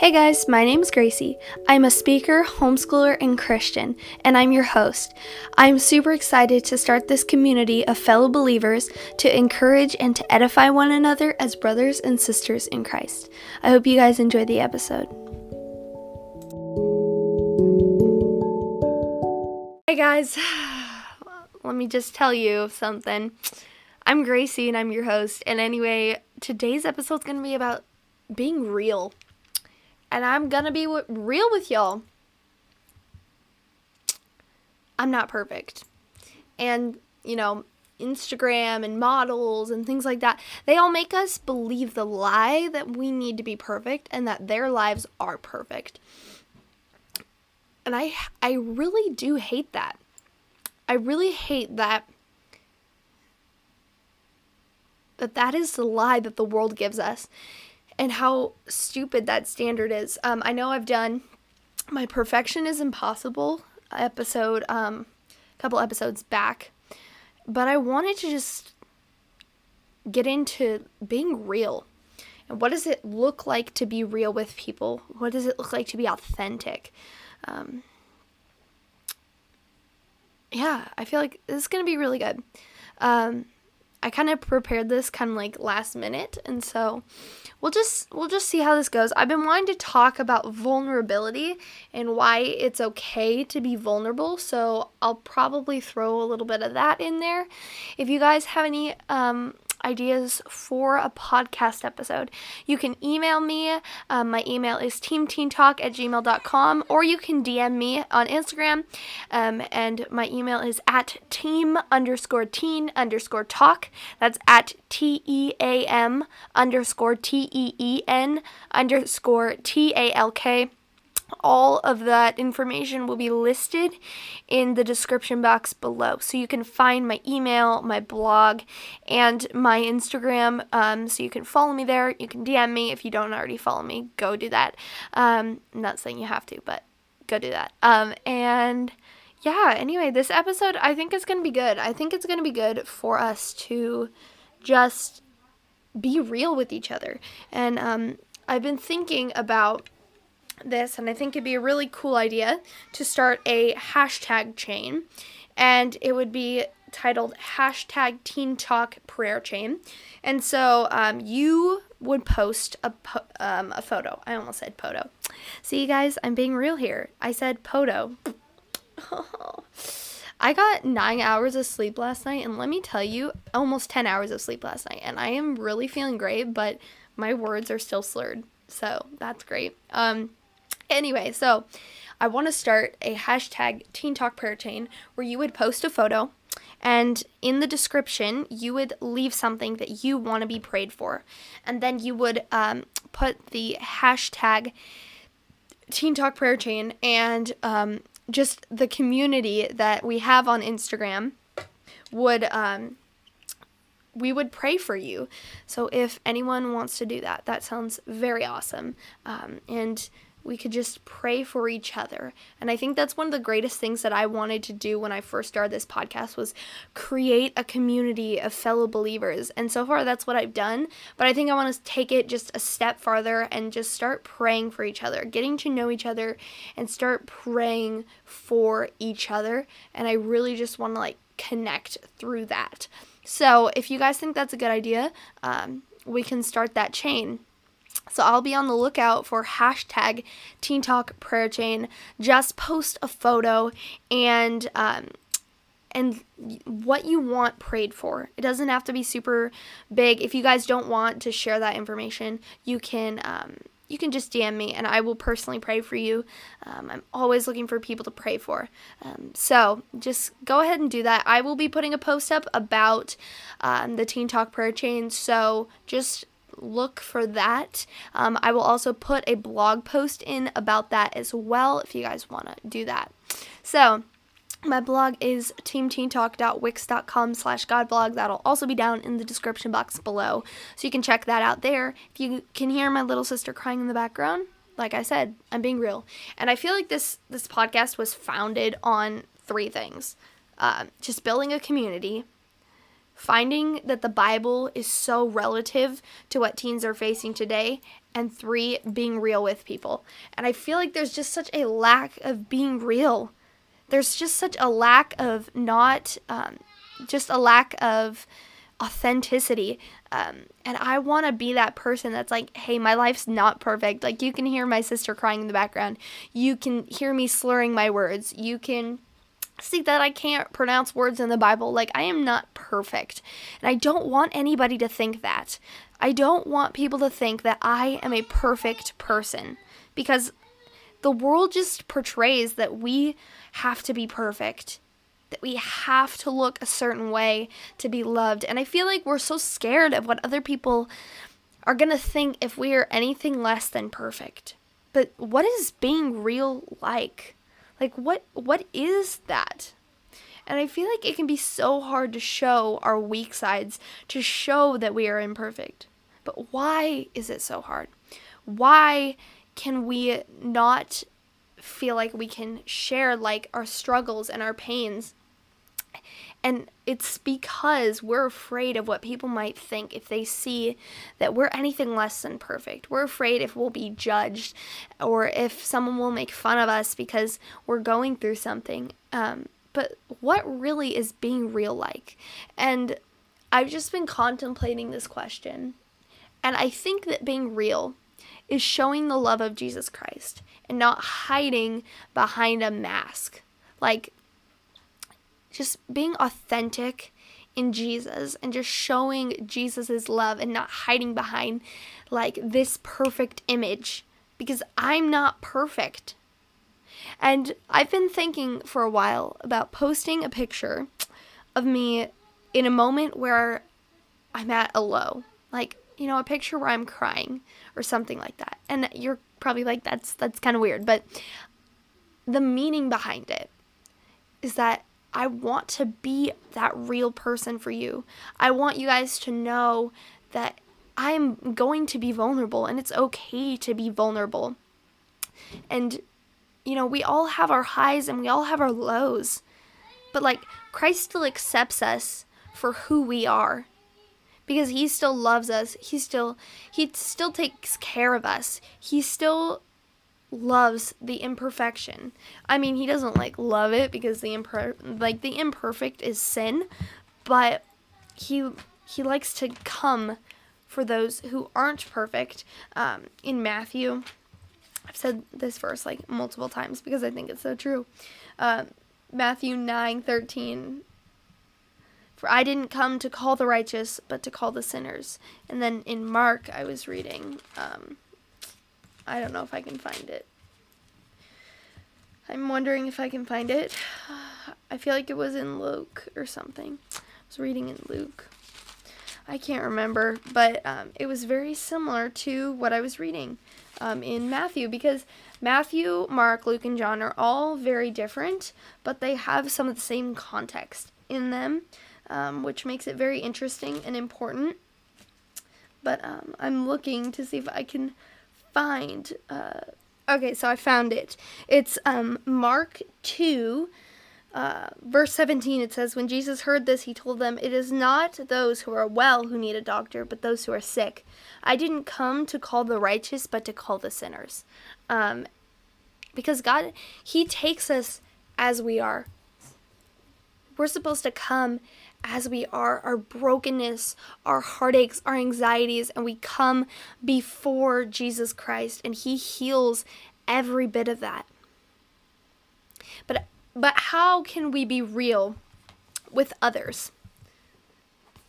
Hey guys, my name is Gracie. I'm a speaker, homeschooler, and Christian, and I'm your host. I'm super excited to start this community of fellow believers to encourage and to edify one another as brothers and sisters in Christ. I hope you guys enjoy the episode. Hey guys, let me just tell you something. I'm Gracie and I'm your host. And anyway, today's episode is going to be about being real and I'm gonna be w- real with y'all. I'm not perfect. And, you know, Instagram and models and things like that, they all make us believe the lie that we need to be perfect and that their lives are perfect. And I I really do hate that. I really hate that that that is the lie that the world gives us and how stupid that standard is. Um, I know I've done my perfection is impossible episode um, a couple episodes back, but I wanted to just get into being real. And what does it look like to be real with people? What does it look like to be authentic? Um, yeah, I feel like this is going to be really good. Um, I kind of prepared this kind of like last minute, and so we'll just we'll just see how this goes. I've been wanting to talk about vulnerability and why it's okay to be vulnerable, so I'll probably throw a little bit of that in there. If you guys have any um, ideas for a podcast episode, you can email me. Um, my email is teamteentalk at gmail.com, or you can DM me on Instagram. Um, and my email is at team underscore teen underscore talk. That's at T E A M underscore T E E N underscore T A L K all of that information will be listed in the description box below. So you can find my email, my blog, and my Instagram. Um, so you can follow me there. You can DM me if you don't already follow me. Go do that. Um, I'm not saying you have to, but go do that. Um, and yeah, anyway, this episode I think is going to be good. I think it's going to be good for us to just be real with each other. And um, I've been thinking about this, and I think it'd be a really cool idea to start a hashtag chain, and it would be titled hashtag Teen Talk Prayer Chain. And so um, you would post a, po- um, a photo. I almost said poto. See, you guys, I'm being real here. I said poto. I got nine hours of sleep last night, and let me tell you, almost 10 hours of sleep last night. And I am really feeling great, but my words are still slurred. So that's great. Um, Anyway, so I want to start a hashtag Teen Talk Prayer Chain where you would post a photo and in the description you would leave something that you want to be prayed for. And then you would um, put the hashtag teen talk prayer chain and um, just the community that we have on instagram would um, we would pray for you. So if anyone wants to do that that sounds very awesome. Um, and we could just pray for each other. And I think that's one of the greatest things that I wanted to do when I first started this podcast was create a community of fellow believers. And so far that's what I've done, but I think I want to take it just a step farther and just start praying for each other, getting to know each other and start praying for each other. And I really just want to like connect through that. So, if you guys think that's a good idea, um, we can start that chain. So I'll be on the lookout for hashtag Teen Talk Prayer Chain. Just post a photo and um, and what you want prayed for. It doesn't have to be super big. If you guys don't want to share that information, you can um, you can just DM me and I will personally pray for you. Um, I'm always looking for people to pray for. Um, so just go ahead and do that. I will be putting a post up about um, the Teen Talk prayer chain. So just look for that. Um, I will also put a blog post in about that as well if you guys want to do that. So, my blog is teamteentalk.wix.com slash godblog. That'll also be down in the description box below. So you can check that out there. If you can hear my little sister crying in the background, like I said, I'm being real. And I feel like this this podcast was founded on three things. Uh, just building a community, finding that the Bible is so relative to what teens are facing today, and three, being real with people. And I feel like there's just such a lack of being real. There's just such a lack of not, um, just a lack of authenticity. Um, and I want to be that person that's like, hey, my life's not perfect. Like, you can hear my sister crying in the background. You can hear me slurring my words. You can see that I can't pronounce words in the Bible. Like, I am not perfect. And I don't want anybody to think that. I don't want people to think that I am a perfect person because the world just portrays that we have to be perfect, that we have to look a certain way to be loved. And I feel like we're so scared of what other people are going to think if we are anything less than perfect. But what is being real like? Like what what is that? And I feel like it can be so hard to show our weak sides, to show that we are imperfect. But why is it so hard? Why can we not feel like we can share like our struggles and our pains? And it's because we're afraid of what people might think if they see that we're anything less than perfect. We're afraid if we'll be judged or if someone will make fun of us because we're going through something. Um, but what really is being real like? And I've just been contemplating this question. And I think that being real is showing the love of Jesus Christ and not hiding behind a mask. Like, just being authentic in Jesus and just showing Jesus' love and not hiding behind like this perfect image because I'm not perfect. And I've been thinking for a while about posting a picture of me in a moment where I'm at a low. Like, you know, a picture where I'm crying or something like that. And you're probably like that's that's kind of weird, but the meaning behind it is that I want to be that real person for you. I want you guys to know that I'm going to be vulnerable and it's okay to be vulnerable. And, you know, we all have our highs and we all have our lows. But, like, Christ still accepts us for who we are because he still loves us he still he still takes care of us he still loves the imperfection. I mean, he doesn't like love it because the imper like the imperfect is sin, but he he likes to come for those who aren't perfect. Um, in Matthew, I've said this verse like multiple times because I think it's so true. Uh, Matthew nine thirteen. For I didn't come to call the righteous, but to call the sinners. And then in Mark, I was reading. Um, I don't know if I can find it. I'm wondering if I can find it. I feel like it was in Luke or something. I was reading in Luke. I can't remember, but um, it was very similar to what I was reading um, in Matthew because Matthew, Mark, Luke, and John are all very different, but they have some of the same context in them, um, which makes it very interesting and important. But um, I'm looking to see if I can find. Uh, okay, so I found it. It's um, Mark 2, uh, verse 17. It says, When Jesus heard this, he told them, It is not those who are well who need a doctor, but those who are sick. I didn't come to call the righteous, but to call the sinners. Um, because God, He takes us as we are. We're supposed to come as we are, our brokenness, our heartaches, our anxieties, and we come before Jesus Christ and He heals every bit of that. But but how can we be real with others?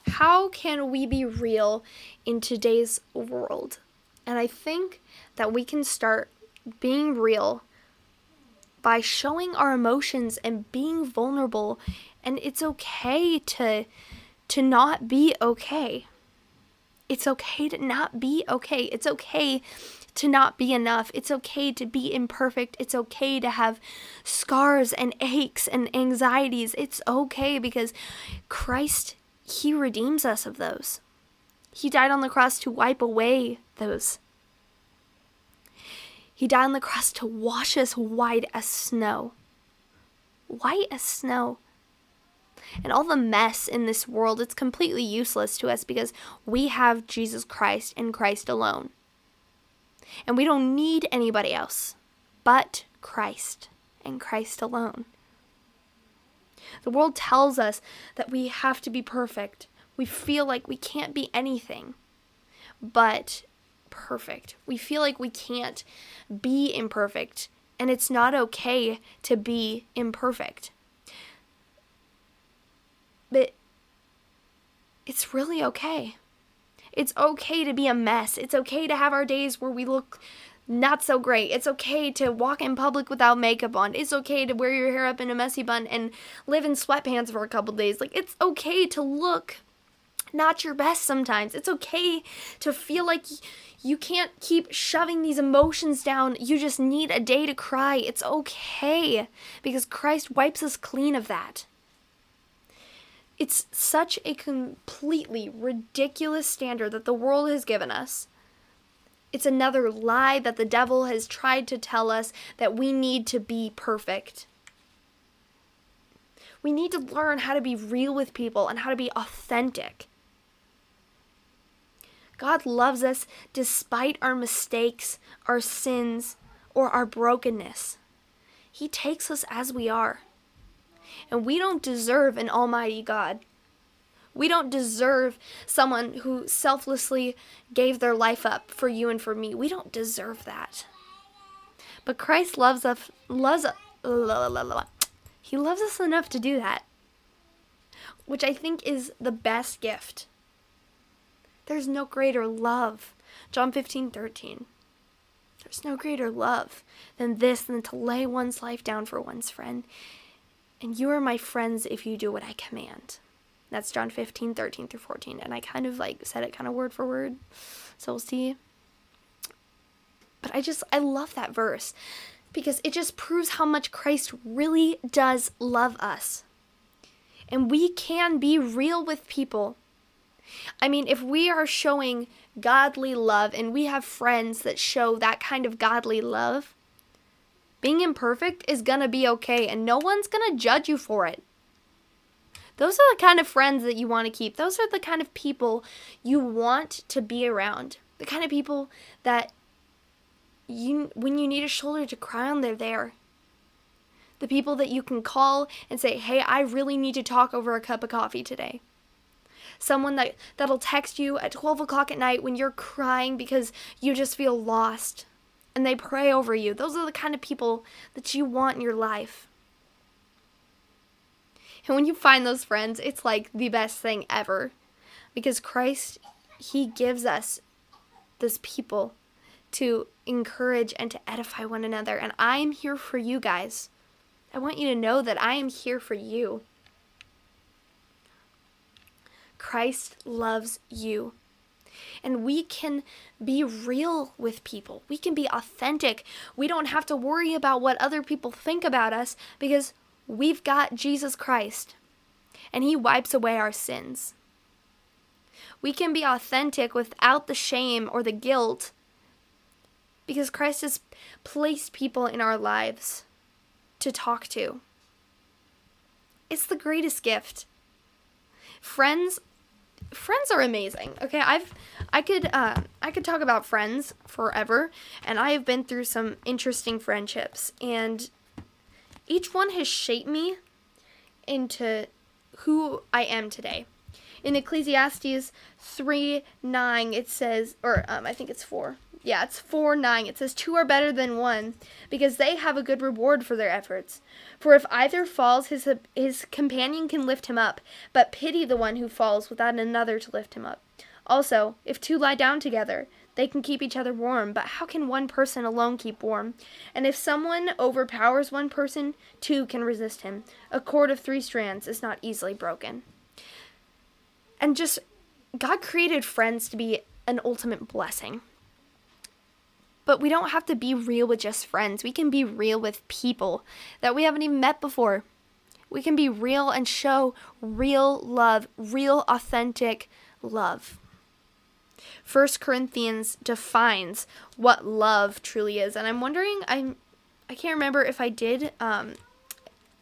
How can we be real in today's world? And I think that we can start being real by showing our emotions and being vulnerable and it's okay to to not be okay. It's okay to not be okay. It's okay to not be enough. It's okay to be imperfect. It's okay to have scars and aches and anxieties. It's okay because Christ, He redeems us of those. He died on the cross to wipe away those. He died on the cross to wash us white as snow. White as snow. And all the mess in this world, it's completely useless to us because we have Jesus Christ and Christ alone. And we don't need anybody else but Christ and Christ alone. The world tells us that we have to be perfect. We feel like we can't be anything but perfect. We feel like we can't be imperfect, and it's not okay to be imperfect. But it's really okay. It's okay to be a mess. It's okay to have our days where we look not so great. It's okay to walk in public without makeup on. It's okay to wear your hair up in a messy bun and live in sweatpants for a couple days. Like, it's okay to look not your best sometimes. It's okay to feel like you can't keep shoving these emotions down. You just need a day to cry. It's okay because Christ wipes us clean of that. It's such a completely ridiculous standard that the world has given us. It's another lie that the devil has tried to tell us that we need to be perfect. We need to learn how to be real with people and how to be authentic. God loves us despite our mistakes, our sins, or our brokenness. He takes us as we are. And we don't deserve an almighty God. We don't deserve someone who selflessly gave their life up for you and for me. We don't deserve that. But Christ loves us loves He loves us enough to do that. Which I think is the best gift. There's no greater love. John 15, 13. There's no greater love than this, than to lay one's life down for one's friend. And you are my friends if you do what I command. That's John 15, 13 through 14. And I kind of like said it kind of word for word. So we'll see. But I just, I love that verse because it just proves how much Christ really does love us. And we can be real with people I mean, if we are showing godly love and we have friends that show that kind of godly love, being imperfect is gonna be okay and no one's gonna judge you for it. Those are the kind of friends that you want to keep. Those are the kind of people you want to be around. The kind of people that you when you need a shoulder to cry on, they're there. The people that you can call and say, "Hey, I really need to talk over a cup of coffee today." someone that that'll text you at 12 o'clock at night when you're crying because you just feel lost and they pray over you. Those are the kind of people that you want in your life. And when you find those friends it's like the best thing ever because christ he gives us those people to encourage and to edify one another. And i am here for you guys. I want you to know that i am here for you. Christ loves you. And we can be real with people. We can be authentic. We don't have to worry about what other people think about us because we've got Jesus Christ and He wipes away our sins. We can be authentic without the shame or the guilt because Christ has placed people in our lives to talk to. It's the greatest gift. Friends friends are amazing. Okay, I've I could uh, I could talk about friends forever, and I have been through some interesting friendships, and each one has shaped me into who I am today. In Ecclesiastes 3 9, it says, or um, I think it's 4 yeah, it's 4 9. It says, Two are better than one, because they have a good reward for their efforts. For if either falls, his, his companion can lift him up, but pity the one who falls without another to lift him up. Also, if two lie down together, they can keep each other warm, but how can one person alone keep warm? And if someone overpowers one person, two can resist him. A cord of three strands is not easily broken. And just, God created friends to be an ultimate blessing. But we don't have to be real with just friends. We can be real with people that we haven't even met before. We can be real and show real love, real authentic love. First Corinthians defines what love truly is, and I'm wondering I'm I can't remember if I did um,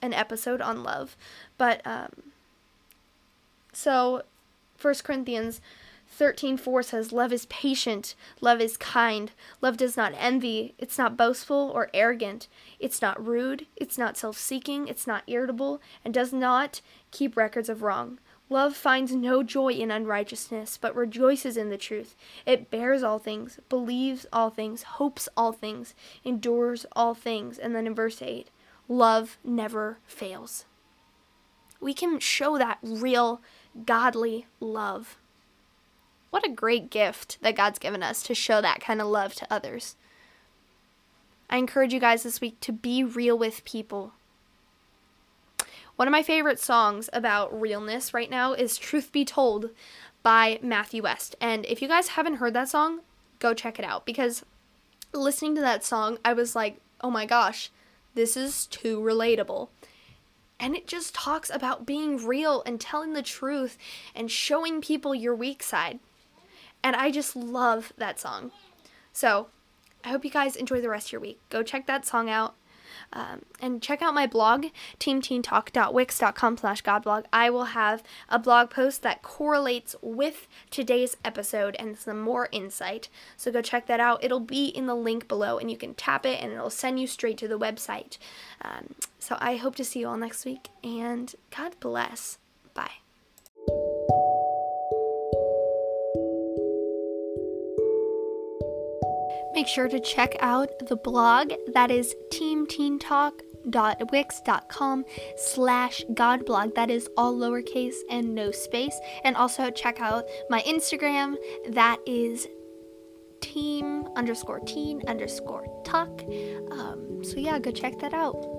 an episode on love, but um, So, 1 Corinthians 13:4 says love is patient, love is kind, love does not envy, it's not boastful or arrogant, it's not rude, it's not self-seeking, it's not irritable, and does not keep records of wrong. Love finds no joy in unrighteousness, but rejoices in the truth. It bears all things, believes all things, hopes all things, endures all things. And then in verse 8, love never fails. We can show that real godly love. What a great gift that God's given us to show that kind of love to others. I encourage you guys this week to be real with people. One of my favorite songs about realness right now is Truth Be Told by Matthew West. And if you guys haven't heard that song, go check it out because listening to that song, I was like, oh my gosh, this is too relatable. And it just talks about being real and telling the truth and showing people your weak side. And I just love that song. So I hope you guys enjoy the rest of your week. Go check that song out. Um, and check out my blog, teamteentalk.wix.com slash godblog. I will have a blog post that correlates with today's episode and some more insight. So go check that out. It'll be in the link below, and you can tap it, and it'll send you straight to the website. Um, so I hope to see you all next week, and God bless. Bye. Make sure to check out the blog that is teamteentalk.wix.com slash godblog. That is all lowercase and no space. And also check out my Instagram. That is team underscore teen underscore talk. Um, so yeah, go check that out.